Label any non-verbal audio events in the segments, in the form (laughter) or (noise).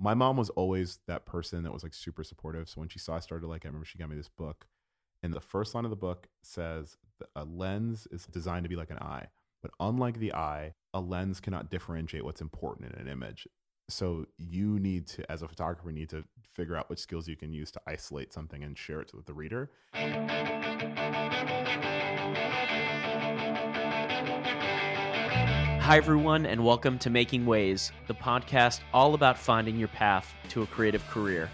my mom was always that person that was like super supportive. So when she saw I started like, I remember she got me this book, and the first line of the book says a lens is designed to be like an eye, but unlike the eye, a lens cannot differentiate what's important in an image. So you need to, as a photographer, need to figure out which skills you can use to isolate something and share it with the reader. Hi, everyone, and welcome to Making Ways, the podcast all about finding your path to a creative career.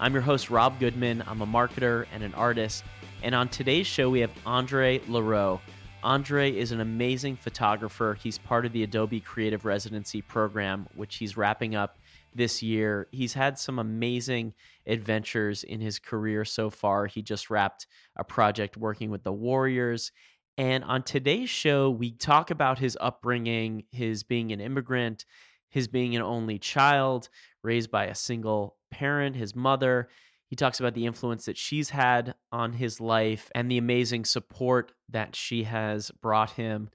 I'm your host, Rob Goodman. I'm a marketer and an artist. And on today's show, we have Andre Leroux. Andre is an amazing photographer. He's part of the Adobe Creative Residency program, which he's wrapping up this year. He's had some amazing adventures in his career so far. He just wrapped a project working with the Warriors and on today's show, we talk about his upbringing, his being an immigrant, his being an only child raised by a single parent, his mother. He talks about the influence that she's had on his life and the amazing support that she has brought him.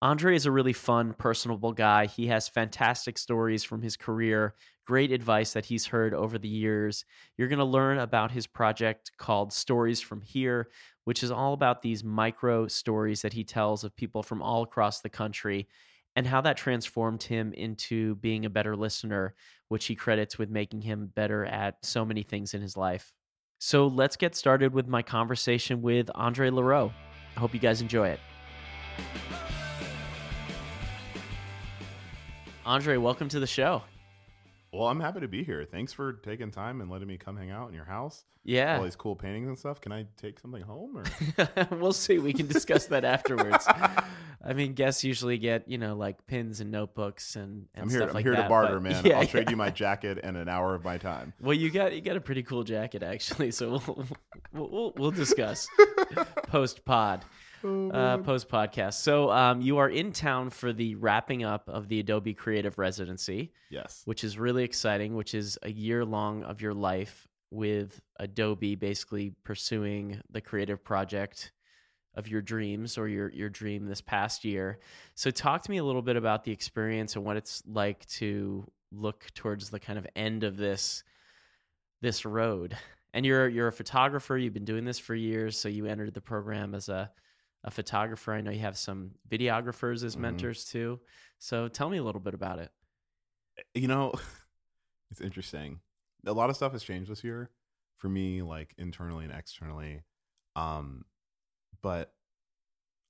Andre is a really fun, personable guy. He has fantastic stories from his career, great advice that he's heard over the years. You're going to learn about his project called Stories from Here, which is all about these micro stories that he tells of people from all across the country and how that transformed him into being a better listener, which he credits with making him better at so many things in his life. So let's get started with my conversation with Andre Leroux. I hope you guys enjoy it. Andre, welcome to the show. Well, I'm happy to be here. Thanks for taking time and letting me come hang out in your house. Yeah. All these cool paintings and stuff. Can I take something home or (laughs) we'll see. We can discuss that (laughs) afterwards. I mean, guests usually get, you know, like pins and notebooks and, and I'm here, stuff I'm like here that. to barter, but, man. (laughs) Yeah, I'll trade yeah. you my jacket and an hour of my time. Well, you got you got a pretty cool jacket actually, so we'll we'll, we'll, we'll discuss post pod. Oh, uh, post podcast. So um, you are in town for the wrapping up of the Adobe Creative Residency, yes. which is really exciting. Which is a year long of your life with Adobe, basically pursuing the creative project of your dreams or your your dream this past year. So talk to me a little bit about the experience and what it's like to look towards the kind of end of this this road. And you're you're a photographer. You've been doing this for years. So you entered the program as a a photographer. I know you have some videographers as Mhm. mentors too. So tell me a little bit about it. You know, (laughs) it's interesting. A lot of stuff has changed this year for me, like internally and externally. Um, but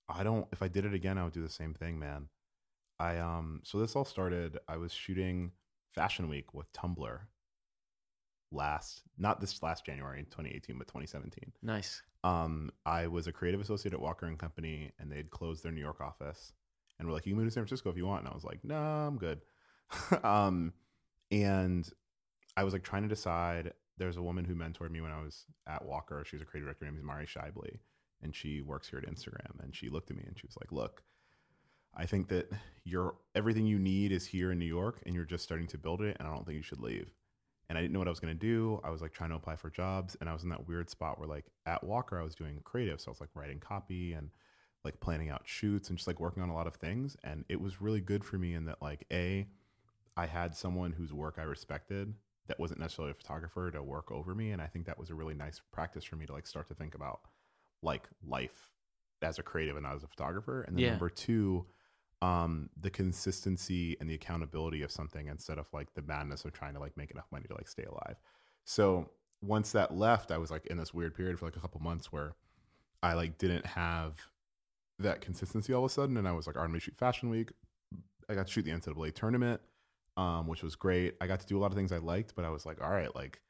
I don't. If I did it again, I would do the same thing, man. I um. So this all started. I was shooting Fashion Week with Tumblr last, not this last January in 2018, but 2017. Nice. um, I was a creative associate at Walker and Company, and they'd closed their New York office, and were like, "You can move to San Francisco if you want." And I was like, "No, I'm good." (laughs) um, and I was like trying to decide. There's a woman who mentored me when I was at Walker. She was a creative director named Mari Shibley, and she works here at Instagram. And she looked at me and she was like, "Look, I think that your everything you need is here in New York, and you're just starting to build it. And I don't think you should leave." And I didn't know what I was going to do. I was like trying to apply for jobs and I was in that weird spot where like at Walker I was doing creative, so I was like writing copy and like planning out shoots and just like working on a lot of things and it was really good for me in that like a I had someone whose work I respected that wasn't necessarily a photographer to work over me and I think that was a really nice practice for me to like start to think about like life as a creative and not as a photographer. And then Yeah. number 2 um the consistency and the accountability of something instead of like the madness of trying to like make enough money to like stay alive. So once that left i was like in this weird period for like a couple months where i like didn't have that consistency all of a sudden and i was like i'm gonna shoot fashion week. I got to shoot the ncaa tournament um which was great. I got to do a lot of things i liked but i was like all right like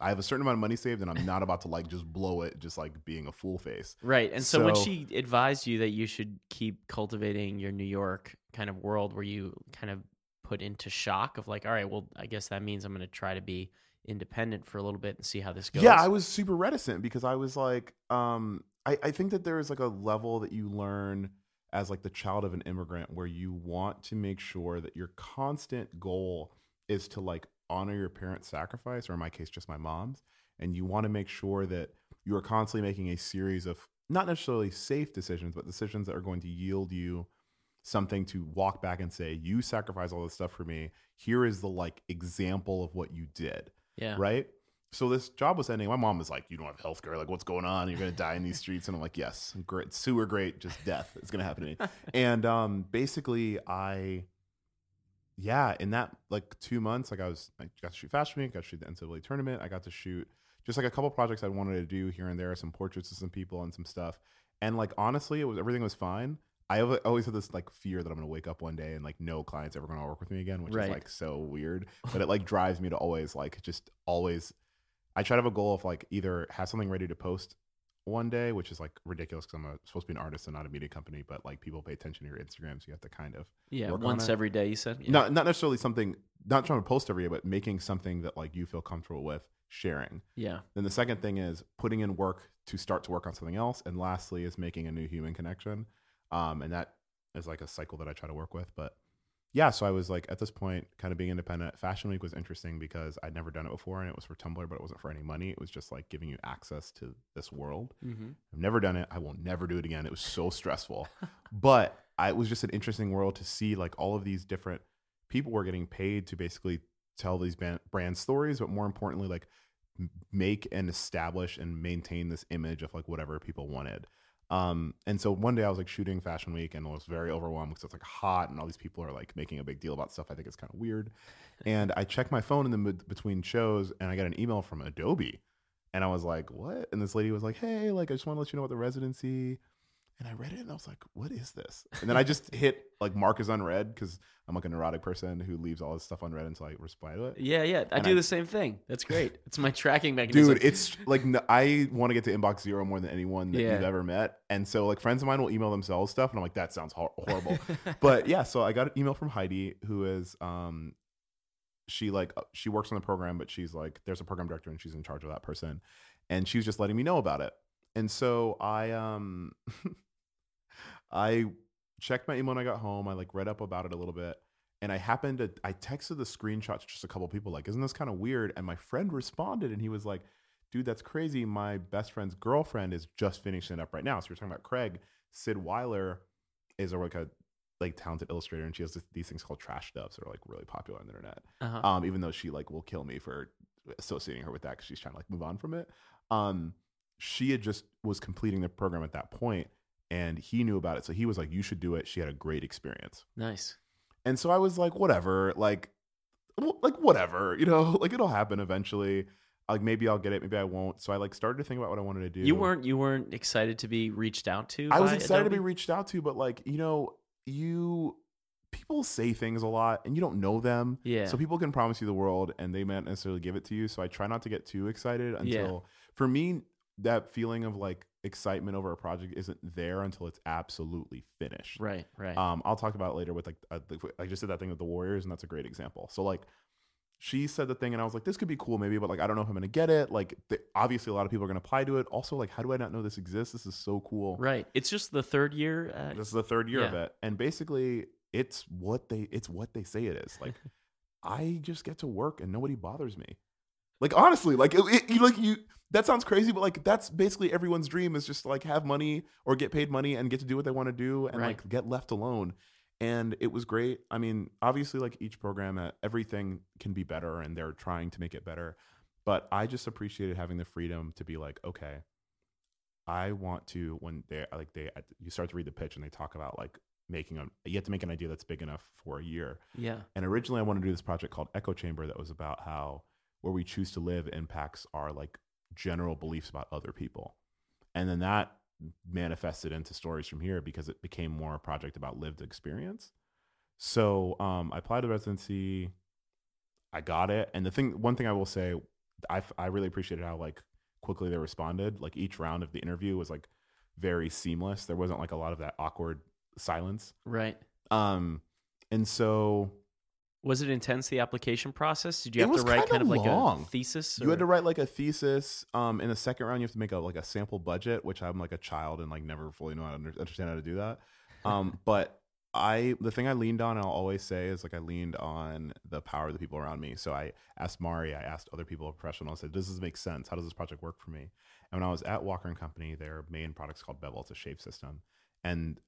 i have a certain amount of money saved and i'm not about to like just blow it just like being a fool face Right. And so, when she advised you that you should keep cultivating your New York kind of world where you kind of put into shock of like, all right, well, I guess that means I'm going to try to be independent for a little bit and see how this goes. Yeah, I was super reticent because I was like, um, I, I think that there is like a level that you learn as like the child of an immigrant where you want to make sure that your constant goal is to like honor your parents' sacrifice, or in my case, just my mom's, and you want to make sure that you are constantly making a series of not necessarily safe decisions, but decisions that are going to yield you something to walk back and say, you sacrificed all this stuff for me. Here is the like example of what you did. Yeah. Right. So this job was ending. My mom was like, "You don't have health care. Like, what's going on? You're gonna die in these streets." And I'm like, "Yes, great, sewer great, just death It's gonna happen to me." (laughs) and um, basically, I, yeah, in that like two months, like I was, I got to shoot Fashion Week, I got to shoot the NCAA tournament, I got to shoot just like a couple projects I wanted to do here and there, some portraits of some people and some stuff. And like honestly, it was everything was fine. I always had this like fear that I'm gonna wake up one day and like no client's ever gonna work with me again, which Right. is like so weird. (laughs) But it like drives me to always like just always. I try to have a goal of like either have something ready to post one day, which is like ridiculous because I'm a, supposed to be an artist and not a media company, but like people pay attention to your Instagram, so you have to kind of Yeah. on Once it. every day, you said? Yeah. not not necessarily something not trying to post every day, but making something that like you feel comfortable with sharing. Yeah. Then the second thing is putting in work to start to work on something else, and lastly is making a new human connection. Um, and that is like a cycle that I try to work with. But yeah, so I was like at this point, kind of being independent. Fashion Week was interesting because I'd never done it before, and it was for Tumblr, but it wasn't for any money. It was just like giving you access to this world. Mm-hmm. I've never done it. I will never do it again. It was so stressful. (laughs) but I, it was just an interesting world to see like all of these different people were getting paid to basically tell these brand, brand stories, but more importantly, like make and establish and maintain this image of like whatever people wanted. Um, and so one day I was like shooting Fashion Week and I was very overwhelmed because it's like hot and all these people are like making a big deal about stuff. I think it's kind of weird. And I checked my phone in the mid- between shows and I got an email from Adobe. And I was like, what? And this lady was like, hey, like, I just want to let you know about the residency. And I read it and I was like, what is this? And then I just (laughs) hit like mark as unread because I'm like a neurotic person who leaves all this stuff unread until I reply to it. Yeah. Yeah. I And do I- the same thing. That's (laughs) great. It's my tracking mechanism. Dude, it's like I want to get to inbox zero more than anyone that Yeah. you've ever met. And so, like, friends of mine will email themselves stuff, and I'm like, that sounds hor- horrible. but yeah, so I got an email from Heidi, who is, um, she like uh, she works on the program, but she's like, there's a program director, and she's in charge of that person, and she was just letting me know about it. And so I, um, (laughs) I checked my email when I got home. I like read up about it a little bit. And I happened to, I texted the screenshot to just a couple people, like, isn't this kind of weird? And my friend responded and he was like, dude, that's crazy. My best friend's girlfriend is just finishing it up right now. So you're talking about Craig. Syd Weiler is a like a like talented illustrator, and she has this, these things called trash doves that are like really popular on the internet. uh-huh. Um, even though she like will kill me for associating her with that because she's trying to like move on from it. Um, she had just was completing the program at that point, and he knew about it, so he was like, "You should do it." She had a great experience. nice. And so I was like, whatever, like, like whatever, (laughs) you know, like it'll happen eventually. Like maybe I'll get it, maybe I won't. So I like started to think about what I wanted to do. You weren't you weren't excited to be reached out to? I was excited to be reached out to, but like, you know, you people say things a lot and you don't know them. Yeah. So people can promise you the world and they may not necessarily give it to you. So I try not to get too excited Yeah. until for me, that feeling of like excitement over a project isn't there until it's absolutely finished. Right. Right. Um, I'll talk about it later with like uh, the, I just did that thing with the Warriors, and that's a great example. So like, she said the thing, and I was like, this could be cool, maybe, but like, I don't know if I'm gonna get it. Like, th- obviously, a lot of people are gonna apply to it. Also, like, how do I not know this exists? This is so cool. right. It's just the third year. Uh, This is the third year of it, and basically, it's what they it's what they say it is. (laughs) Like, I just get to work, and nobody bothers me. Like honestly, like it, it- you like you. That sounds crazy, but like that's basically everyone's dream is just to like have money or get paid money and get to do what they want to do and Right. like get left alone. And it was great. I mean, obviously, like each program, uh, everything can be better, and they're trying to make it better. But I just appreciated having the freedom to be like, okay, I want to when they like they you start to read the pitch and they talk about like making a you have to make an idea that's big enough for a year. yeah. And originally, I wanted to do this project called Echo Chamber that was about how where we choose to live impacts our like general beliefs about other people. And then that manifested into stories from here because it became more a project about lived experience. So um, I applied to residency. I got it. And the thing, one thing I will say, I, I really appreciated how like quickly they responded. Like each round of the interview was like very seamless. There wasn't like a lot of that awkward silence. Right. Um, and so Was it intense the application process? Did you It have to write kinda of like long. a thesis? You had to write like a thesis. Um, in the second round, you have to make a like a sample budget, which I'm like a child and like never fully know how to under- understand how to do that. Um, (laughs) but I the thing I leaned on, and I'll always say, is like I leaned on the power of the people around me. So I asked Mari, I asked other people, professionals, I said, "Does this make sense? How does this project work for me?" And when I was at Walker and Company, their main product's called Bevel. It's a shave system, and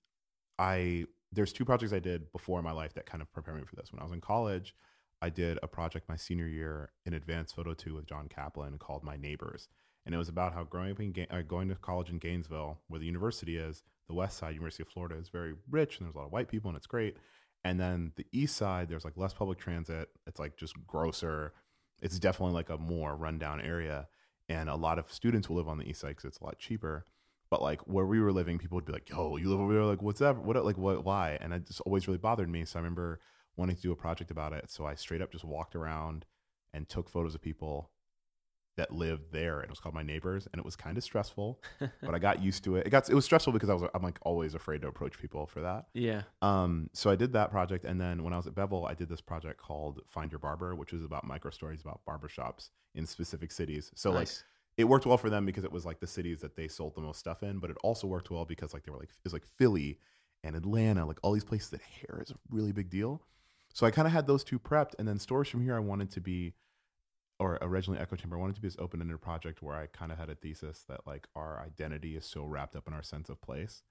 I there's two projects I did before in my life that kind of prepared me for this. When I was in college, I did a project my senior year in advanced photo two with John Kaplan called My Neighbors, and it was about how growing up in Ga- uh, going to college in Gainesville, where the university is, the West Side, University of Florida, is very rich and there's a lot of white people and it's great. And then the East Side, there's like less public transit. It's like just grosser. It's definitely like a more rundown area, and a lot of students will live on the East Side because it's a lot cheaper. But like where we were living, people would be like, "Yo, you live over there? Like, what's that? What? Like, what? Why?" And it just always really bothered me. So I remember wanting to do a project about it. So I straight up just walked around and took photos of people that lived there, and it was called My Neighbors, and it was kind of stressful, but I got used to it. It got it was stressful because I was I'm like always afraid to approach people for that. (laughs) yeah. Um, so I did that project, and then when I was at Bevel, I did this project called Find Your Barber, which was about micro stories about barbershops in specific cities. So like Nice. It worked well for them because it was like the cities that they sold the most stuff in, but it also worked well because like they were like it was like Philly and Atlanta, like all these places that hair is a really big deal. So I kind of had those two prepped, and then stories from here I wanted to be, or originally Echo Chamber, I wanted to be this open ended project where I kind of had a thesis that like our identity is so wrapped up in our sense of place,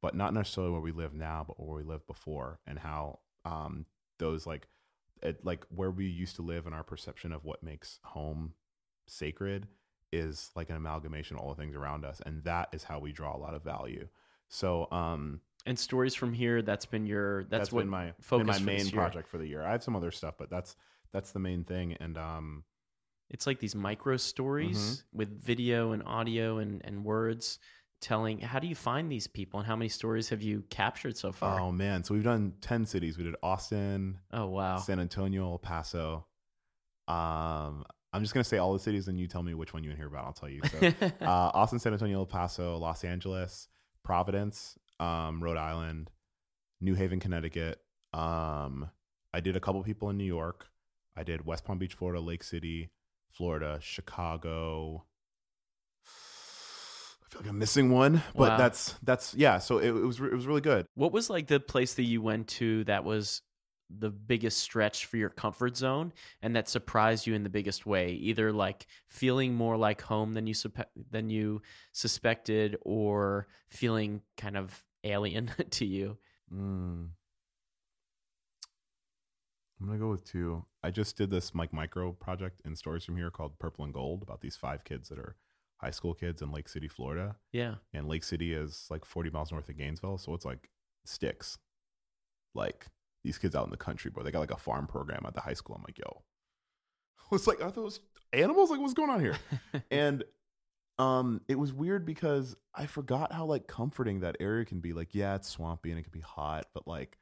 but not necessarily where we live now, but where we lived before, and how um those like it, like where we used to live and our perception of what makes home sacred is like an amalgamation of all the things around us and that is how we draw a lot of value so um And stories from here. That's been your. That's, that's what been my been focus my main project for the year i have some other stuff but that's that's the main thing and um It's like these micro stories Mm-hmm. with video and audio and and words telling. How do you find these people and how many stories have you captured so far? oh man so we've done 10 cities we did austin Oh, wow. san antonio el paso um i'm just gonna say all the cities and you tell me which one you want to hear about i'll tell you so (laughs) uh, Austin, San Antonio, El Paso, Los Angeles, Providence, um, Rhode Island, New Haven, Connecticut. Um, I did a couple people in New York. I did West Palm Beach, Florida, Lake City, Florida, Chicago. I feel like I'm missing one, but Wow. that's that's yeah. So it, it was it was really good. What was like the place that you went to that was the biggest stretch for your comfort zone and that surprised you in the biggest way? Either like feeling more like home than you supe- than you suspected, or feeling kind of alien (laughs) to you. Mm. I'm gonna go with two. I just did this like micro project in stories from here called Purple and Gold about these five kids that are high school kids in Lake City, Florida. Yeah. And Lake City is like 40 miles north of Gainesville, so it's like sticks. Like these kids out in the country, bro. They got like a farm program at the high school. I'm like, yo, (laughs) it's like are those animals? Like, what's going on here? (laughs) and um it was weird because i forgot how like comforting that area can be like yeah it's swampy and it can be hot but like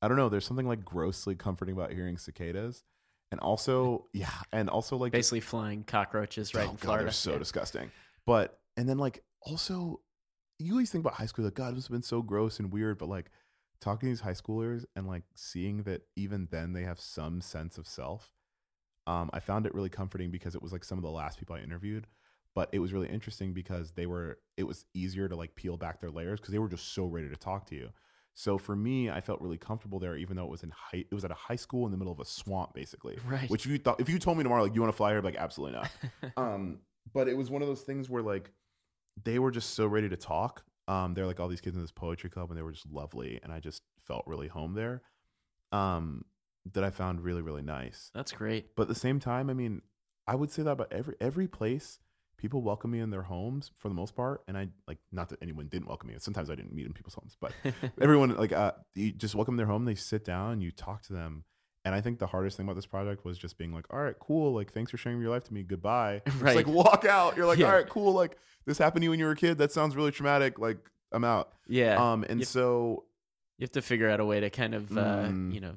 i don't know there's something like grossly comforting about hearing cicadas and also (laughs) yeah and also like Basically flying cockroaches right Oh, in God, Florida. they're so Yeah. disgusting but and then like also you always think about high school like god this has been so gross and weird but like talking to these high schoolers and like seeing that even then they have some sense of self um, I found it really comforting because it was like some of the last people I interviewed, but it was really interesting because they were it was easier to like peel back their layers because they were just so ready to talk to you. So for me, I felt really comfortable there, even though it was in high it was at a high school in the middle of a swamp, basically. Right. Which if you thought if you told me tomorrow like you want to fly here, I'd be like absolutely not. (laughs) um, but it was one of those things where like they were just so ready to talk. Um, they're like all these kids in this poetry club, and they were just lovely, and I just felt really home there. Um, that I found really really nice. That's great. But at the same time, I mean, I would say that about every every place. People welcome me in their homes for the most part, and I like not that anyone didn't welcome me. Sometimes I didn't meet in people's homes, but (laughs) everyone like uh, you just welcome their home. They sit down, you talk to them, and I think the hardest thing about this project was just being like, all right, cool, like thanks for sharing your life to me. Goodbye. (laughs) Right. like walk out. You're like, Yeah. all right, cool. Like this happened to you when you were a kid. That sounds really traumatic. Like I'm out. yeah. Um, and Yep. so you have to figure out a way to kind of, uh, Mm. you know,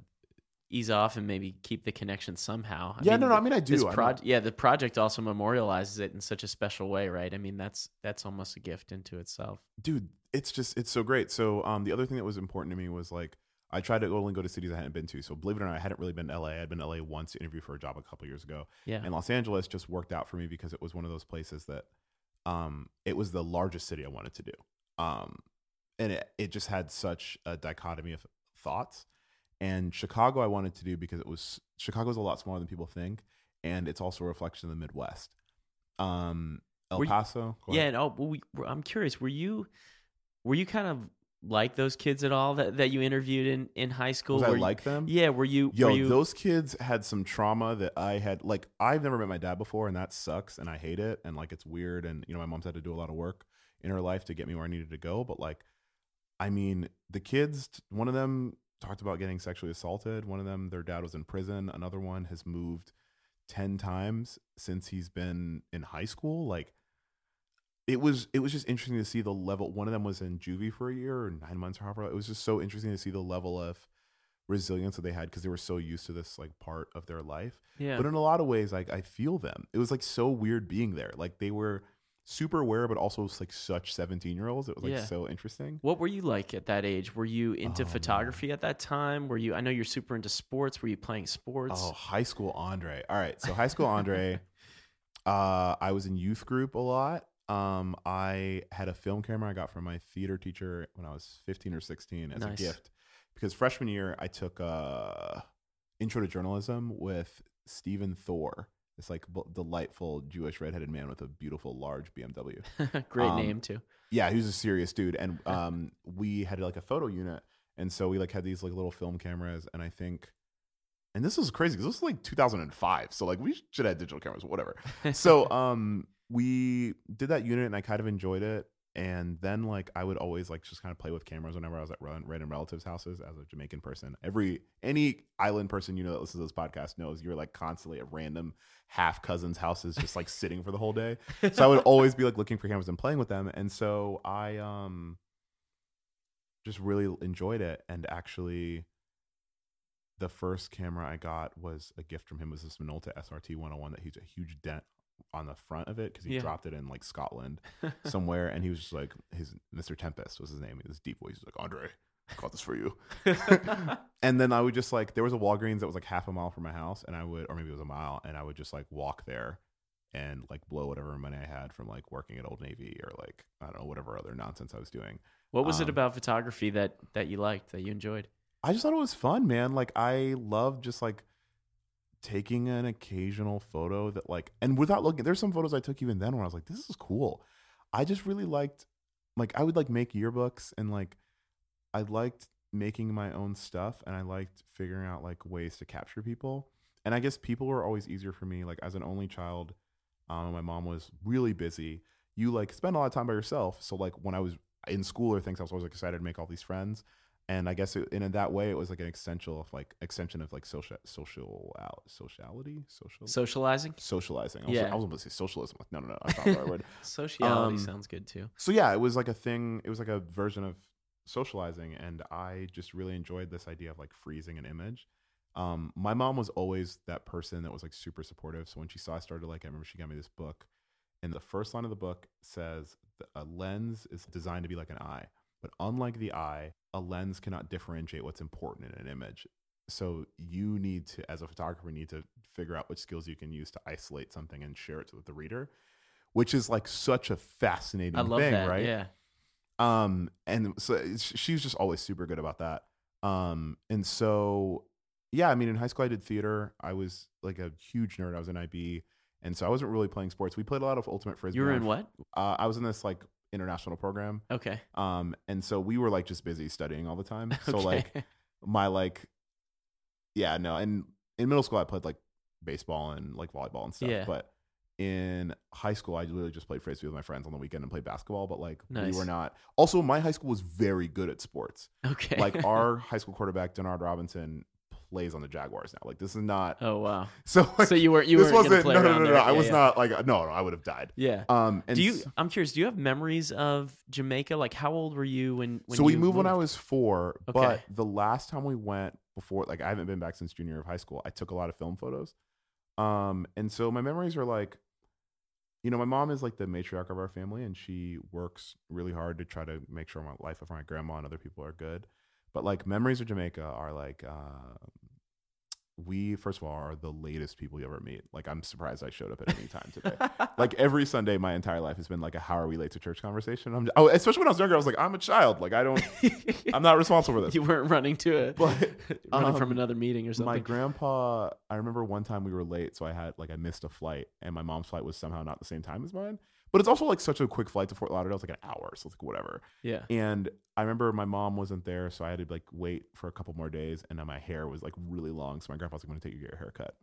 ease off and maybe keep the connection somehow. I yeah, mean, no, no. I mean, I do. This I project, yeah, the project also memorializes it in such a special way, right? I mean, that's that's almost a gift into itself. dude it's just it's so great so um the other thing that was important to me was like i tried to only go to cities i hadn't been to so believe it or not i hadn't really been to la i'd been to la once to interview for a job a couple years ago. Yeah, and los angeles just worked out for me because it was one of those places that um it was the largest city i wanted to do. Um and it, it just had such a dichotomy of thoughts. And chicago i wanted to do because it was chicago's a lot smaller than people think and it's also a reflection of the midwest. Um el you- paso yeah. And oh, well, we, I'm curious. Were you were you kind of like those kids at all that, that you interviewed in, in high school? Was I you- like them? Yeah, were you? Yo, were you, those kids had some trauma that I had. Like, I've never met my dad before, and that sucks, and I hate it, and like it's weird, and you know, my mom's had to do a lot of work in her life to get me where I needed to go. But like, I mean, the kids. One of them talked about getting sexually assaulted. One of them, their dad was in prison. Another one has moved ten times since he's been in high school. Like, it was it was just interesting to see the level. One of them was in juvie for a year or nine months or however. It was just so interesting to see the level of resilience that they had because they were so used to this like part of their life. yeah. But in a lot of ways, like I feel them. It was like so weird being there. Like they were super aware, but also like such seventeen year olds. It was like Yeah. so interesting. What were you like at that age? Were you into Oh, man. photography at that time? Were you? I know you're super into sports. Were you playing sports? Oh, high school Andre. All right, so high school Andre. (laughs) uh, I was in youth group a lot. Um, I had a film camera I got from my theater teacher when I was 15 or 16 as Nice. a gift. Because freshman year I took uh, intro to journalism with Stephen Thor, this like b- delightful Jewish redheaded man with a beautiful large BMW. (laughs) Great um, name too. Yeah, he was a serious dude, and (laughs) um, we had like a photo unit, and so we like had these like little film cameras, and I think, and this was crazy because this was like 2005, so like we should have digital cameras, whatever. (laughs) so um, we did that unit, and I kind of enjoyed it, and then like I would always like just kind of play with cameras whenever I was at run- random relatives' houses as a Jamaican person. Every any island person you know that listens to this podcast knows you're like constantly at random half cousins' houses, just like sitting for the whole day so I would always be like looking for cameras and playing with them. And so I um just really enjoyed it. And actually the first camera I got was a gift from him was this Minolta SRT 101 that he's a huge dent on the front of it because he Yeah. dropped it in like Scotland (laughs) somewhere and he was just like his Mr. Tempest was his name. He was deep voice. Was like, Andre, I caught this for you. (laughs) and then I would just like there was a Walgreens that was like half a mile from my house, and I would or maybe it was a mile, and I would just like walk there and like blow whatever money I had from like working at Old Navy or like I don't know whatever other nonsense I was doing. what was it um, about photography that that you liked that you enjoyed? I just thought it was fun, man. Like I love just like taking an occasional photo that like and without looking there's some photos I took even then where I was like, this is cool. I just really liked like I would like make yearbooks and like I liked making my own stuff and I liked figuring out like ways to capture people. And I guess people were always easier for me. Like as an only child, um, my mom was really busy. You like spend a lot of time by yourself. So like when I was in school or things, I was always like, excited to make all these friends. And I guess it, in that way, it was like an essential of like extension of like social social out sociality, social Socializing. socializing. I was, Yeah. I was going to say socialism. Like no, no, no, that's not the right word. (laughs) Sociality Um, sounds good too. So yeah, it was like a thing. It was like a version of socializing, and I just really enjoyed this idea of like freezing an image. Um, my mom was always that person that was like super supportive. So when she saw I started, like I remember she got me this book, and the first line of the book says a lens is designed to be like an eye, but unlike the eye, a lens cannot differentiate what's important in an image. So you need to, as a photographer, need to figure out which skills you can use to isolate something and share it with the reader, which is like such a fascinating I love thing, that. right? Yeah. Um, and so it's- she was just always super good about that. Um, and so yeah, I mean, in high school I did theater. I was like a huge nerd. I was in IB, and so I wasn't really playing sports. We played a lot of ultimate frisbee. You were in what? Uh, I was in this like international program. Okay. Um, and so we were like just busy studying all the time. (laughs) So Okay. like my like, yeah, no. And in middle school I played like baseball and like volleyball and stuff. Yeah. But in high school I literally just played frisbee with my friends on the weekend and played basketball. But like Nice. we were not. Also, my high school was very good at sports. okay. Like our (laughs) high school quarterback Denard Robinson plays on the Jaguars now. Like this is not. oh wow. (laughs) So like, so you were you this wasn't. play No, no, around no, no. there. I was yeah. not like no, no. I would have died. Yeah. Um, and do you? I'm curious. Do you have memories of Jamaica? Like, how old were you when? when so we you moved when I was four, Okay. but the last time we went before, like I haven't been back since junior year of high school. I took a lot of film photos, um, and so my memories are like, you know, my mom is like the matriarch of our family, and she works really hard to try to make sure my life of my grandma and other people are good. But like memories of Jamaica are like, uh, we first of all are the latest people you ever meet. Like I'm surprised I showed up at any time today. (laughs) like every Sunday, my entire life has been like a "How are we late to church?" conversation. I'm oh, especially when I was younger, I was like, "I'm a child. Like I don't, (laughs) I'm not responsible for this." you weren't running to it, But, (laughs) running from um, another meeting or something. My grandpa, I remember one time we were late, so I had like I missed a flight, and my mom's flight was somehow not the same time as mine. But it's also like such a quick flight to Fort Lauderdale. It's like an hour, so it's like whatever. Yeah. And I remember my mom wasn't there, so I had to like wait for a couple more days, and then my hair was like really long. So my grandpa's like, "I'm gonna take you get your haircut."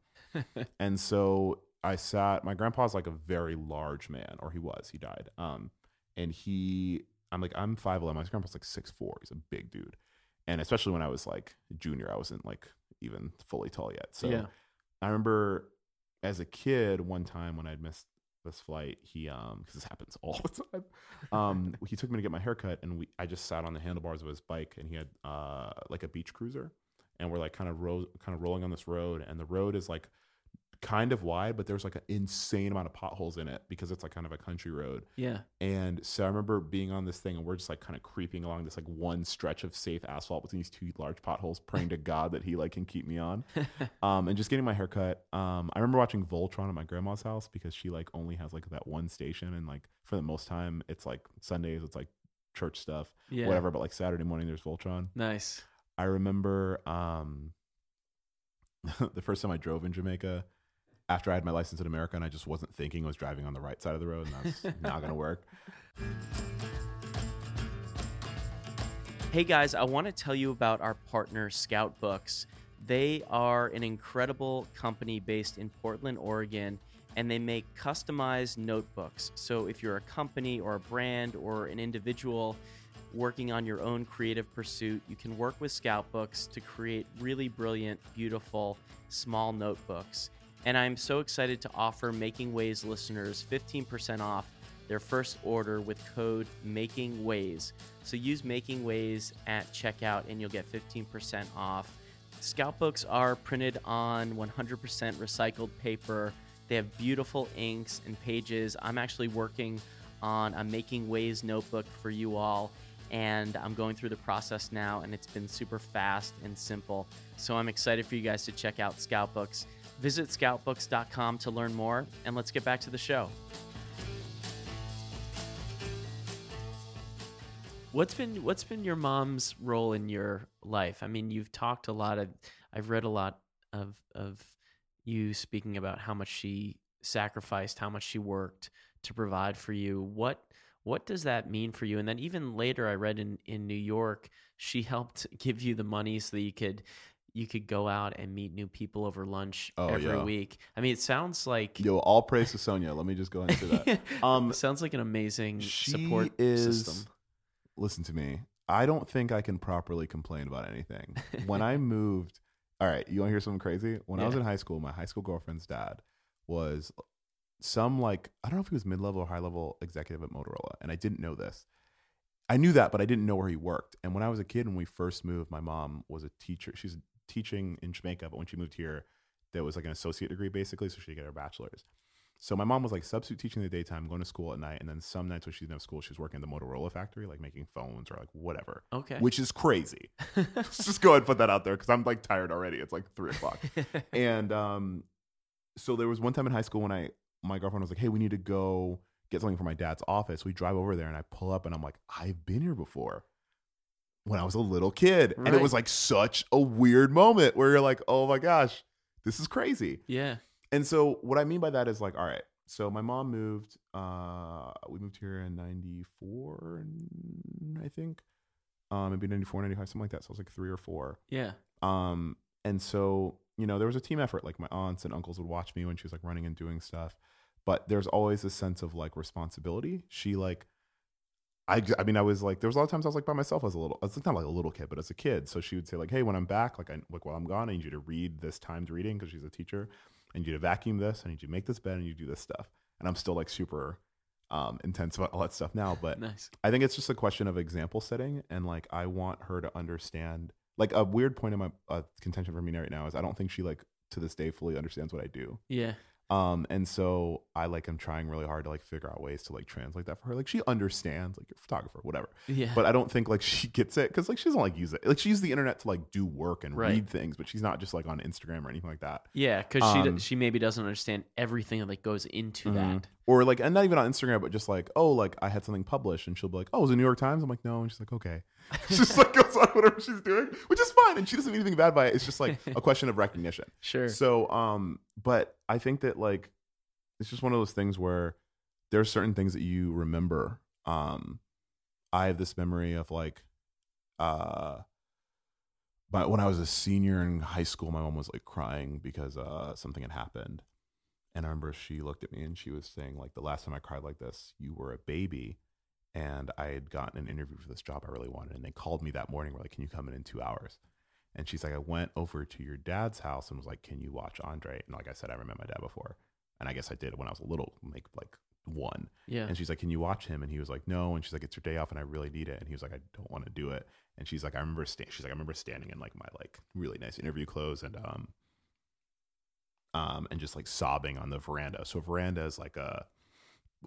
(laughs) and so I sat. My grandpa's like a very large man, or he was. He died. Um, and he, I'm like, I'm five eleven. My grandpa's like six four. He's a big dude, and especially when I was like junior, I wasn't like even fully tall yet. So yeah. I remember as a kid, one time when I'd missed this flight, he um because this happens (laughs) all the time. Um, he took me to get my haircut, and we I just sat on the handlebars of his bike, and he had uh like a beach cruiser, and we're like kind of ro- kind of rolling on this road, and the road is like kind of wide, but there's like an insane amount of potholes in it because it's like kind of a country road. Yeah. And so I remember being on this thing and we're just like kind of creeping along this like one stretch of safe asphalt between these two large potholes, praying to (laughs) God that he like can keep me on. (laughs) Um, and just getting my hair cut. Um, I remember watching Voltron at my grandma's house because she like only has like that one station and like for the most time it's like Sundays, it's like church stuff, Yeah. whatever. But like Saturday morning there's Voltron. Nice. I remember um, (laughs) the first time I drove in Jamaica after I had my license in America and I just wasn't thinking I was driving on the right side of the road and that's (laughs) not going to work. Hey guys, I want to tell you about our partner, Scout Books. They are an incredible company based in Portland, Oregon, and they make customized notebooks. So if you're a company or a brand or an individual working on your own creative pursuit, you can work with Scout Books to create really brilliant, beautiful, small notebooks. And I'm so excited to offer Making Ways listeners 15% off their first order with code Making Ways. So use Making Ways at checkout and you'll get 15% off. Scout books are printed on 100% recycled paper. They have beautiful inks and pages. I'm actually working on a Making Ways notebook for you all, and I'm going through the process now, and it's been super fast and simple. So I'm excited for you guys to check out Scout Books. Visit scoutbooks.com to learn more, and let's get back to the show. What's been what's been your mom's role in your life? I mean, you've talked a lot of I've read a lot of of you speaking about how much she sacrificed, how much she worked to provide for you. What what does that mean for you? And then even later I read in in New York, she helped (laughs) give you the money so that you could you could go out and meet new people over lunch Oh, every yeah. week. I mean, it sounds like Yo, all praise to Sonia. Let me just go into that. (laughs) Um, it sounds like an amazing support is system. listen to me i don't think i can properly complain about anything when i (laughs) moved all right you want to hear something crazy when i was in high school my high school girlfriend's dad was some like i don't know if he was mid-level or high-level executive at motorola and i didn't know this i knew that but i didn't know where he worked and when i was a kid when we first moved my mom was a teacher she's teaching in jamaica but when she moved here there was like an associate degree basically so she get her bachelor's so my mom was like substitute teaching in the daytime, going to school at night, and then some nights when she didn't have school, she was working in the Motorola factory, like making phones or like whatever, Okay. which is crazy. Let's (laughs) (laughs) just go ahead and put that out there because I'm like tired already. It's like three o'clock, (laughs) and um, so there was one time in high school when I my girlfriend was like, "Hey, we need to go get something from my dad's office." We drive over there, and I pull up, and I'm like, "I've been here before." When I was a little kid, and it was like such a weird moment where you're like, "Oh my gosh, this is crazy." yeah. And so what I mean by that is like, all right, so my mom moved, uh, we moved here in 94, I think, um, maybe 94, 95, something like that. So I was like three or four. Yeah. Um, and so, you know, there was a team effort. Like my aunts and uncles would watch me when she was like running and doing stuff, but there's always a sense of like responsibility. She like, I, I mean, I was like, there was a lot of times I was like by myself as a little, it's not like a little kid, but as a kid. So she would say like, Hey, when I'm back, like I, like while I'm gone, I need you to read this timed reading. Cause she's a teacher. I need you to vacuum this. I need you to make this bed and you do this stuff. And I'm still like super, um, intense about all that stuff now, but (laughs) Nice. I think it's just a question of example setting, and like I want her to understand. Like a weird point in my uh, contention for me right now is I don't think she like to this day fully understands what I do. Yeah. Um, and so I like am trying really hard to like figure out ways to like translate that for her. Like she understands, like you're a photographer, whatever. Yeah. But I don't think like (laughs) she gets it because like she doesn't like use it. Like she uses the internet to like do work and Right. read things, but she's not just like on Instagram or anything like that. yeah, because she d- um, she maybe doesn't understand everything that like goes into Mhm. that. Or like, and not even on Instagram, but just like, oh, like I had something published, and she'll be like, oh, was it New York Times? I'm like, no, and she's like, okay. (laughs) She just like goes on whatever she's doing, which is fine, and she doesn't mean anything bad by it. It's just like a question of recognition. (laughs) Sure. So, um, but I think that like it's just one of those things where there are certain things that you remember. Um, I have this memory of like, uh, but when I was a senior in high school, my mom was like crying because uh something had happened, and I remember she looked at me and she was saying like, the last time I cried like this, you were a baby, and I had gotten an interview for this job I really wanted, and they called me that morning. Were like, can you come in in two hours? And she's like, I went over to your dad's house and was like, can you watch Andre? And like I said, I remember my dad before, and I guess I did when I was a little, like like one. Yeah. And she's like, Can you watch him? And he was like, No. And she's like, It's your day off and I really need it. And he was like, I don't want to do it. And she's like, I remember sta- she's like, I remember standing in like my like really nice interview clothes and um um and just like sobbing on the veranda. So veranda is like a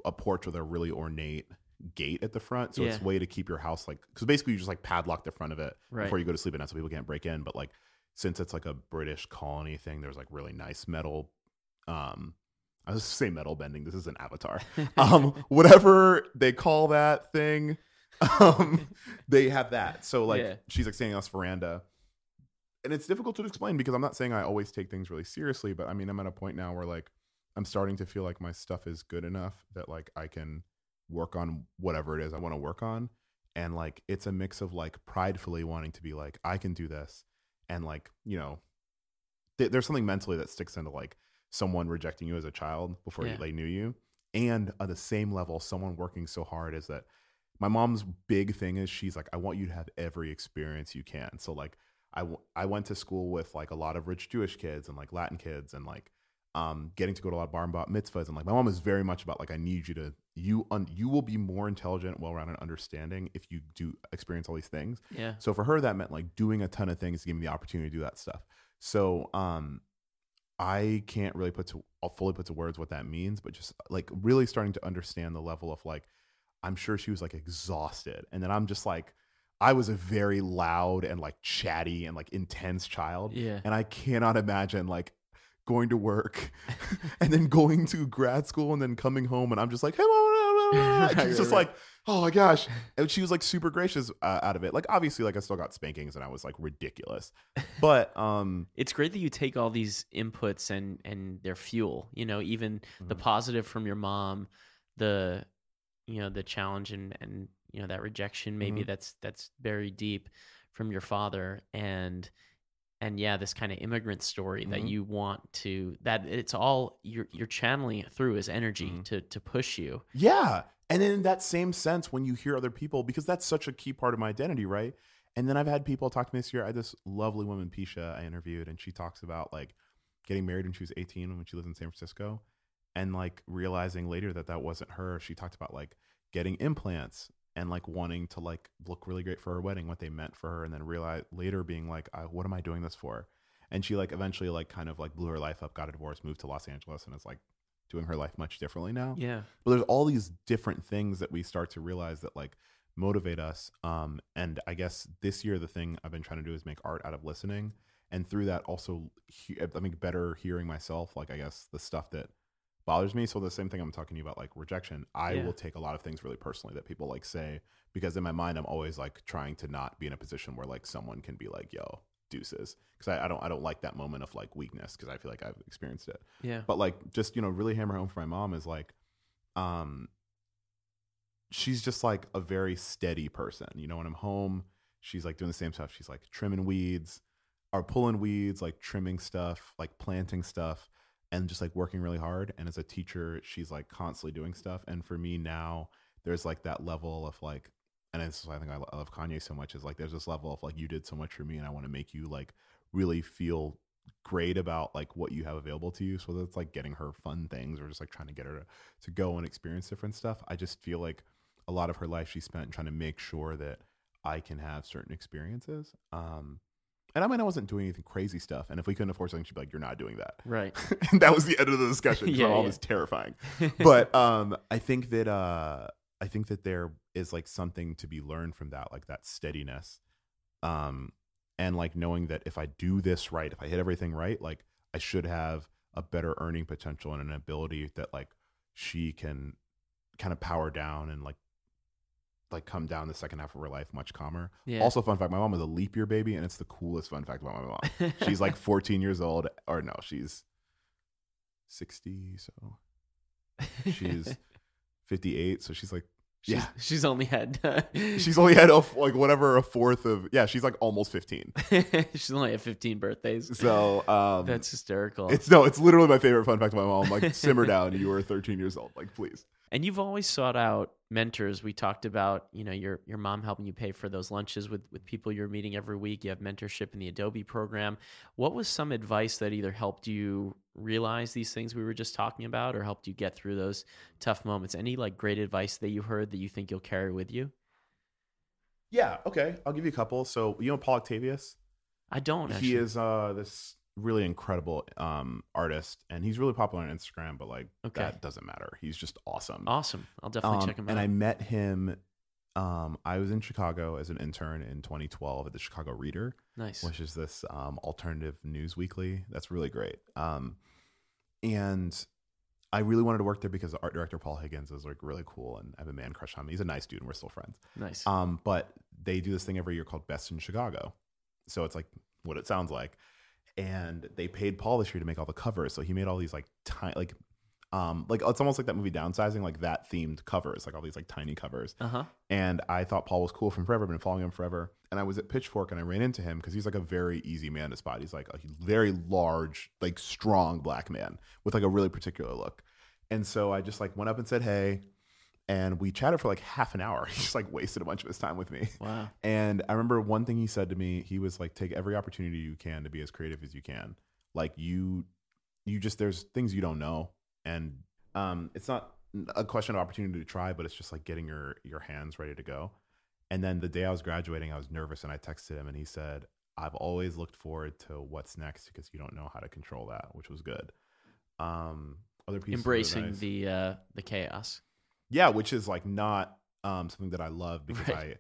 a porch with a really ornate gate at the front. So it's Yeah. a way to keep your house like because basically you just like padlock the front of it Right. before you go to sleep at night so people can't break in. But like since it's like a British colony thing, there's like really nice metal um I was say metal bending. This is an avatar. (laughs) Um, whatever they call that thing, um, they have that. So like Yeah. she's like standing on this veranda, and it's difficult to explain because I'm not saying I always take things really seriously, but I mean I'm at a point now where like I'm starting to feel like my stuff is good enough that like I can work on whatever it is I want to work on, and like it's a mix of like pridefully wanting to be like I can do this, and like you know th- there's something mentally that sticks into like someone rejecting you as a child before Yeah. they knew you and on the same level someone working so hard is that my mom's big thing is she's like i want you to have every experience you can so like I, w- I went to school with like a lot of rich jewish kids and like latin kids and like um getting to go to a lot of bar and bat mitzvahs and like my mom is very much about like i need you to you un- you will be more intelligent well-rounded and understanding if you do experience all these things yeah. so for her, that meant like doing a ton of things to give me the opportunity to do that stuff. So um, I can't really put to I'll fully put to words what that means, but just like really starting to understand the level of like I'm sure she was like exhausted, and then I'm just like I was a very loud and like chatty and like intense child, Yeah. and I cannot imagine like going to work (laughs) and then going to grad school and then coming home and I'm just like, hey, Right, (laughs) she's just right. like, oh my gosh, and she was like super gracious uh, out of it. Like obviously, like I still got spankings and I was like ridiculous, (laughs) but um, it's great that you take all these inputs and and their fuel you know even the Mhm. positive from your mom the you know the challenge and and you know that rejection maybe Mhm. that's that's very deep from your father and and yeah this kind of immigrant story that Mhm. you want to that it's all you're you're channeling it through as energy Mhm. to to push you Yeah. And then in that same sense, when you hear other people, because that's such a key part of my identity, right? And then I've had people talk to me this year. I had this lovely woman, Pisha, I interviewed, and she talks about like getting married when she was 18 when she lived in San Francisco and like realizing later that that wasn't her. She talked about like getting implants and like wanting to like look really great for her wedding, what they meant for her, and then realize later being like, I, what am I doing this for? And she like eventually like kind of like blew her life up, got a divorce, moved to Los Angeles, and is like doing her life much differently now yeah but there's all these different things that we start to realize that like motivate us um and i guess this year the thing i've been trying to do is make art out of listening and through that also he- i think better hearing myself like i guess the stuff that bothers me. So the same thing i'm talking to you about like rejection. I Yeah. will take a lot of things really personally that people like say because in my mind i'm always like trying to not be in a position where like someone can be like yo deuces. Because I, I don't i don't like that moment of like weakness because i feel like i've experienced it. Yeah. But like just you know really hammer home for my mom is like um she's just like a very steady person you know when i'm home she's like doing the same stuff. She's like trimming weeds or pulling weeds like trimming stuff like planting stuff and just like working really hard and as a teacher she's like constantly doing stuff and for me now there's like that level of like and this is why i think i love kanye so much is like there's this level of like you did so much for me and i want to make you like really feel great about like what you have available to you. So that's like getting her fun things or just like trying to get her to, to go and experience different stuff. I just feel like a lot of her life she spent trying to make sure that i can have certain experiences um and i mean i wasn't doing anything crazy stuff and if we couldn't afford something she'd be like you're not doing that. Right. And (laughs) that was the end of the discussion (laughs) Yeah, mom yeah. was terrifying. (laughs) But um i think that uh i think that there is like something to be learned from that like that steadiness um and like knowing that if i do this right if i hit everything right like i should have a better earning potential and an ability that like she can kind of power down and like like come down the second half of her life much calmer yeah also fun fact my mom is a leap year baby and it's the coolest fun fact about my mom (laughs) she's like 14 years old or no she's 60 so (laughs) she's 58, so she's like She's, Yeah. she's only had she's only had a like whatever a fourth of yeah, she's like almost 15. (laughs) she's only had 15 birthdays. So um That's hysterical. it's no, it's literally my favorite fun fact about my mom. Like simmer down, you were 13 years old. Like please. And you've always sought out mentors. We talked about, you know, your your mom helping you pay for those lunches with with people you're meeting every week. You have mentorship in the Adobe program. What was some advice that either helped you realize these things we were just talking about or helped you get through those tough moments? Any like great advice that you heard that you think you'll carry with you? Yeah, okay. I'll give you a couple. So you know Paul Octavious? I don't actually. He is uh this really incredible um artist and he's really popular on Instagram, but like Okay. that doesn't matter. He's just awesome. awesome. I'll definitely Um, check him out. and I met him um I was in Chicago as an intern in 2012 at the Chicago Reader. nice. which is this um, alternative news weekly. That's really great. Um, and I really wanted to work there because the art director Paul Higgins is like really cool, and I have a man crush on him. He's a nice dude, and we're still friends. Nice. Um, but they do this thing every year called Best in Chicago, so it's like what it sounds like. And they paid Paul this year to make all the covers, so he made all these like tiny, like, um, like it's almost like that movie Downsizing, like that themed covers, like all these like tiny covers Uh huh. and I thought Paul was cool from forever. Been following him forever. And I was at Pitchfork and I ran into him because he's like a very easy man to spot. He's like a very large, like strong black man with like a really particular look. And so I just like went up and said hey, and we chatted for like half an hour. (laughs) He just like wasted a bunch of his time with me. Wow. And I remember one thing he said to me. He was like, "Take every opportunity you can to be as creative as you can. Like you, you just there's things you don't know, and um, it's not a question of opportunity to try, but it's just like getting your your hands ready to go." And then the day I was graduating, I was nervous, and I texted him, and he said, "I've always looked forward to what's next because you don't know how to control that," which was good. Um, other pieces Embracing advice- the uh, the chaos. Yeah, which is like not um something that I love because Right. I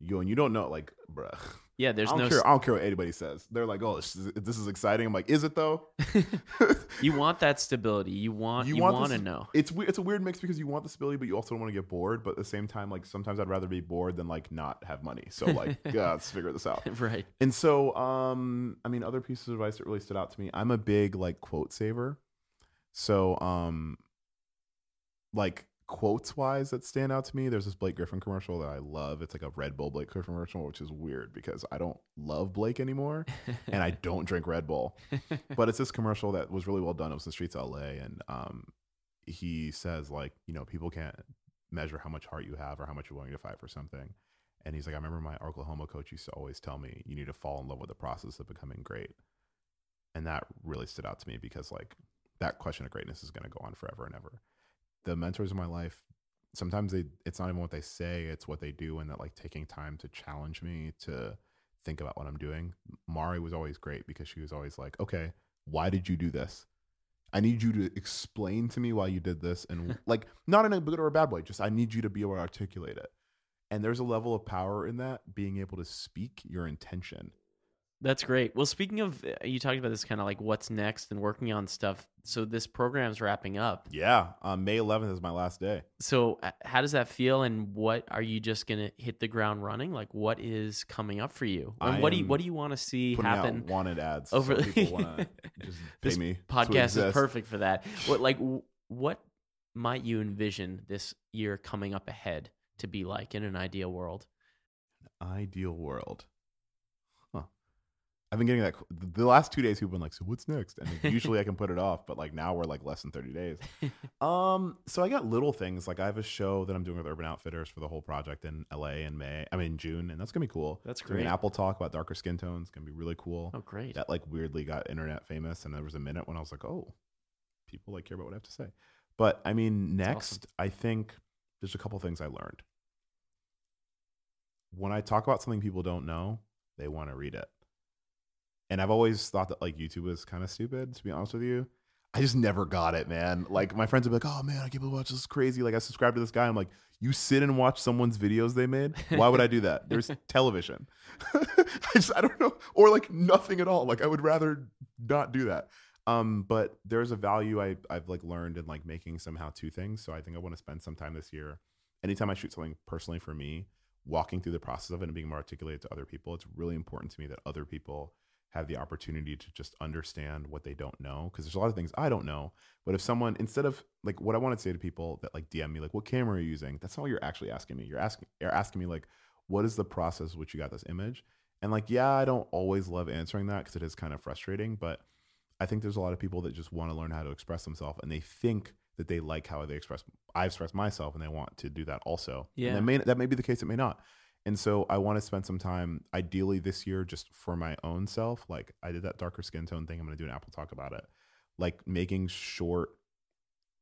you and you don't know like bruh. Yeah. There's I don't no. care. I don't care what anybody says. They're like, oh, this is, this is exciting. I'm like, is it though? (laughs) you want that stability. You want. You, You want want to know. it's it's a weird mix because you want the stability, but you also don't want to get bored. But at the same time, like sometimes I'd rather be bored than like not have money. So like, (laughs) yeah, let's figure this out. (laughs) right. And so, um, I mean, other pieces of advice that really stood out to me. I'm a big like quote saver. So, um, like quotes wise that stand out to me, there's this Blake Griffin commercial that I love. It's like a Red Bull Blake Griffin commercial, which is weird because I don't love Blake anymore and I (laughs) don't drink Red Bull. But it's this commercial that was really well done. It was in the streets of LA, and um, he says like, you know, people can't measure how much heart you have or how much you're willing to fight for something. And he's like, I remember my Oklahoma coach used to always tell me, you need to fall in love with the process of becoming great. And that really stood out to me because, like, that question of greatness is going to go on forever and ever. The mentors in my life, sometimes they, it's not even what they say, it's what they do. And that, like, taking time to challenge me to think about what I'm doing. Mari was always great because she was always like, okay, why did you do this? I need you to explain to me why you did this. And, (laughs) like, not in a good or a bad way, just I need you to be able to articulate it and there's a level of power in that being able to speak your intention That's great. Well, speaking of, uh, you talked about this kind of like what's next and working on stuff. So this program's wrapping up. yeah um, may 11th is my last day So how does that feel? And what are you just gonna hit the ground running? Like what is coming up for you? And what do you what do you want to see happen? out wanted ads over- so people (laughs) want just (laughs) pay This me Podcast is perfect for that. (laughs) What like what might you envision this year coming up ahead to be like in an ideal world? ideal world i've been getting that the last two days people have been like so what's next? And like, usually i can put it off but like now we're like less than 30 days. (laughs) Um so i got little things like i have a show that i'm doing with urban outfitters for the whole project in la in may i mean june and that's gonna be cool. That's great. an apple talk about darker skin tones gonna be really cool. Oh, great. that like weirdly got internet famous and there was a minute when i was like oh people like care about what i have to say. But i mean next i think there's a couple things i learned. When i talk about something people don't know they want to read it and i've always thought that like youtube was kind of stupid to be honest with you. I just never got it man. Like my friends would be like oh man i can't believe watch this. Is crazy. Like i subscribed to this guy i'm like you sit and watch someone's videos they made? Why would i do that? There's (laughs) television. (laughs) I just i don't know. Or like nothing at all. Like i would rather not do that. Um but there's a value i i've like learned in like making some how to things. So i think i want to spend some time this year. Anytime i shoot something personally for me walking through the process of it and being more articulated to other people it's really important to me that other people have the opportunity to just understand what they don't know because there's a lot of things I don't know. But if someone instead of like what I want to say to people that like DM me like what camera are you using? That's not what you're actually asking me. You're asking you're asking me like what is the process which you got this image? And like yeah, I don't always love answering that because it is kind of frustrating, but I think there's a lot of people that just want to learn how to express themselves and they think that they like how they express I express myself and they want to do that also. Yeah. And that may that may be the case, it may not. And so I want to spend some time, ideally this year, just for my own self. Like I did that darker skin tone thing. I'm going to do an Apple talk about it. Like making short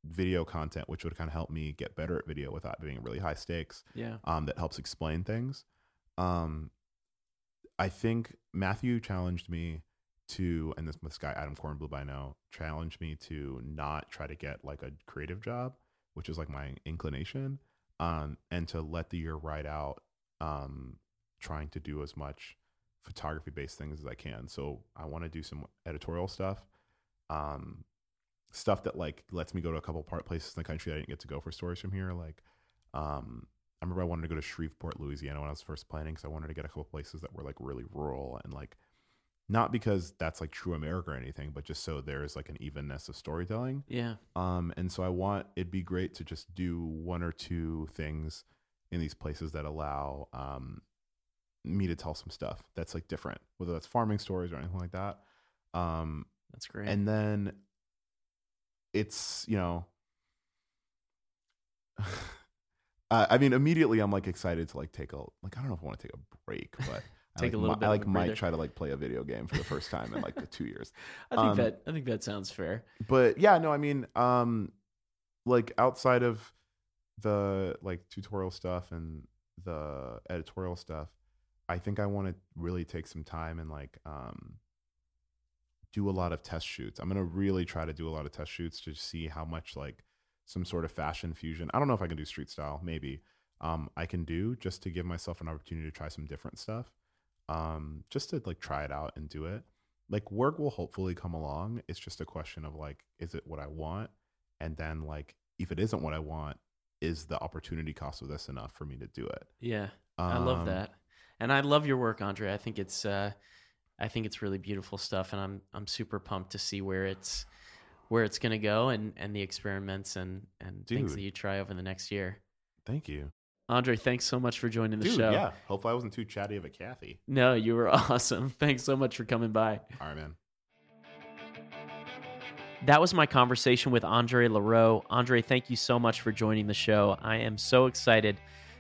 video content, which would kind of help me get better at video without being really high stakes. Yeah. Um, that helps explain things. Um, I think Matthew challenged me to, and this this guy Adam Kornblum I know challenged me to not try to get like a creative job, which is like my inclination, um, and to let the year ride out um, trying to do as much photography based things as I can. So I want to do some editorial stuff, um, stuff that like lets me go to a couple part places in the country I didn't get to go for stories from here. Like, um, I remember I wanted to go to Shreveport, Louisiana when I was first planning because I wanted to get a couple places that were like really rural and like not because that's like true America or anything, but just so there's like an evenness of storytelling. Yeah. Um, and so I want it'd be great to just do one or two things in these places that allow um, me to tell some stuff that's like different, whether that's farming stories or anything like that. Um, That's great. and then it's you know, (sighs) uh, I mean, immediately I'm like excited to like take a like I don't know if I want to take a break, (laughs) but. I, Take like, a little mi- bit I like might try to like play a video game for the first time in like (laughs) two years. I think um, that I think that sounds fair. but yeah no i mean um like outside of the like tutorial stuff and the editorial stuff i think i want to really take some time and like um do a lot of test shoots. I'm to really try to do a lot of test shoots to see how much like some sort of fashion fusion. I don't know if i can do street style maybe um i can do just to give myself an opportunity to try some different stuff um just to like try it out and do it. Like work will hopefully come along. It's just a question of like is it what i want? And then like if it isn't what i want is the opportunity cost of this enough for me to do it Yeah. I love Um, that. And I love your work, Andre. I think it's uh I think it's really beautiful stuff and I'm I'm super pumped to see where it's where it's gonna go and, and the experiments and, and things that you try over the next year. thank you Andre, thanks so much for joining the dude show. yeah hopefully i wasn't too chatty of a kathy No, you were (laughs) awesome. Thanks so much for coming by. all right man That was my conversation with Andre LaRoe. Andre, thank you so much for joining the show. I am so excited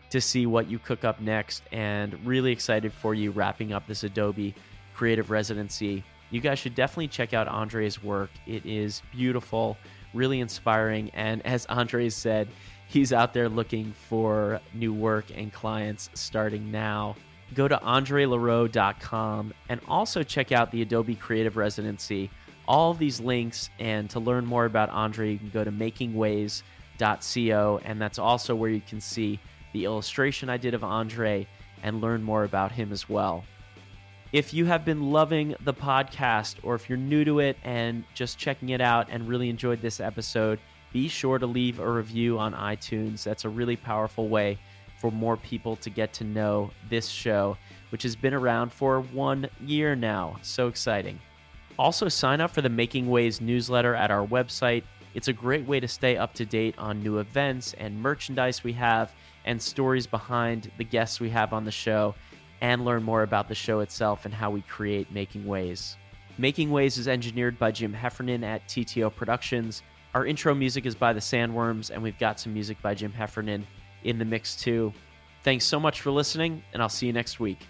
to see what you cook up next and really excited for you wrapping up this Adobe creative residency. You guys should definitely check out Andre's work. It is beautiful, really inspiring. And as Andre said, he's out there looking for new work and clients starting now. Go to andrelaroe.com and also check out the Adobe Creative Residency all these links and to learn more about Andre, you can go to makingways.co, and that's also where you can see the illustration I did of Andre and learn more about him as well. If you have been loving the podcast, or if you're new to it and just checking it out and really enjoyed this episode, be sure to leave a review on iTunes. That's a really powerful way for more people to get to know this show, which has been around for one year now. So exciting. Also, sign up for the Making Ways newsletter at our website. It's a great way to stay up to date on new events and merchandise we have and stories behind the guests we have on the show and learn more about the show itself and how we create Making Ways. Making Ways is engineered by Jim Heffernan at TTO Productions. Our intro music is by the Sandworms, and we've got some music by Jim Heffernan in the mix too. Thanks so much for listening, and I'll see you next week.